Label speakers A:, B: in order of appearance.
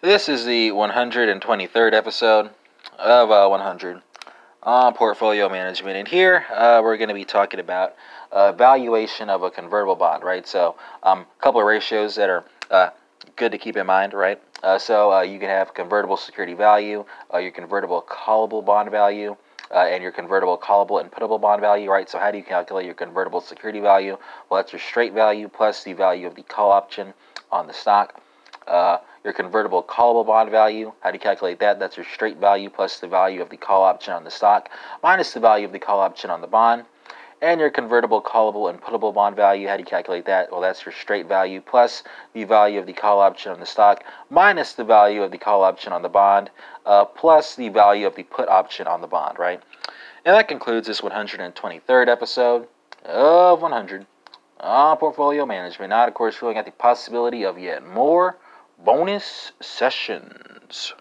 A: This is the 123rd episode of uh, 100 on portfolio management. And here uh, we're going to be talking about uh, valuation of a convertible bond, right? So, um, a couple of ratios that are uh, good to keep in mind, right? Uh, so, uh, you can have convertible security value, your convertible callable bond value. And your convertible callable and puttable bond value, right? So how do you calculate your convertible security value? Well, that's your straight value plus the value of the call option on the stock. Uh, your convertible callable bond value, how do you calculate that? That's your straight value plus the value of the call option on the stock minus the value of the call option on the bond. And your convertible callable and puttable bond value, how do you calculate that? Well, that's your straight value plus the value of the call option on the stock minus the value of the call option on the bond uh, plus the value of the put option on the bond, right? And that concludes this 123rd episode of 100 on portfolio management. Now, of course, looking at the possibility of yet more bonus sessions.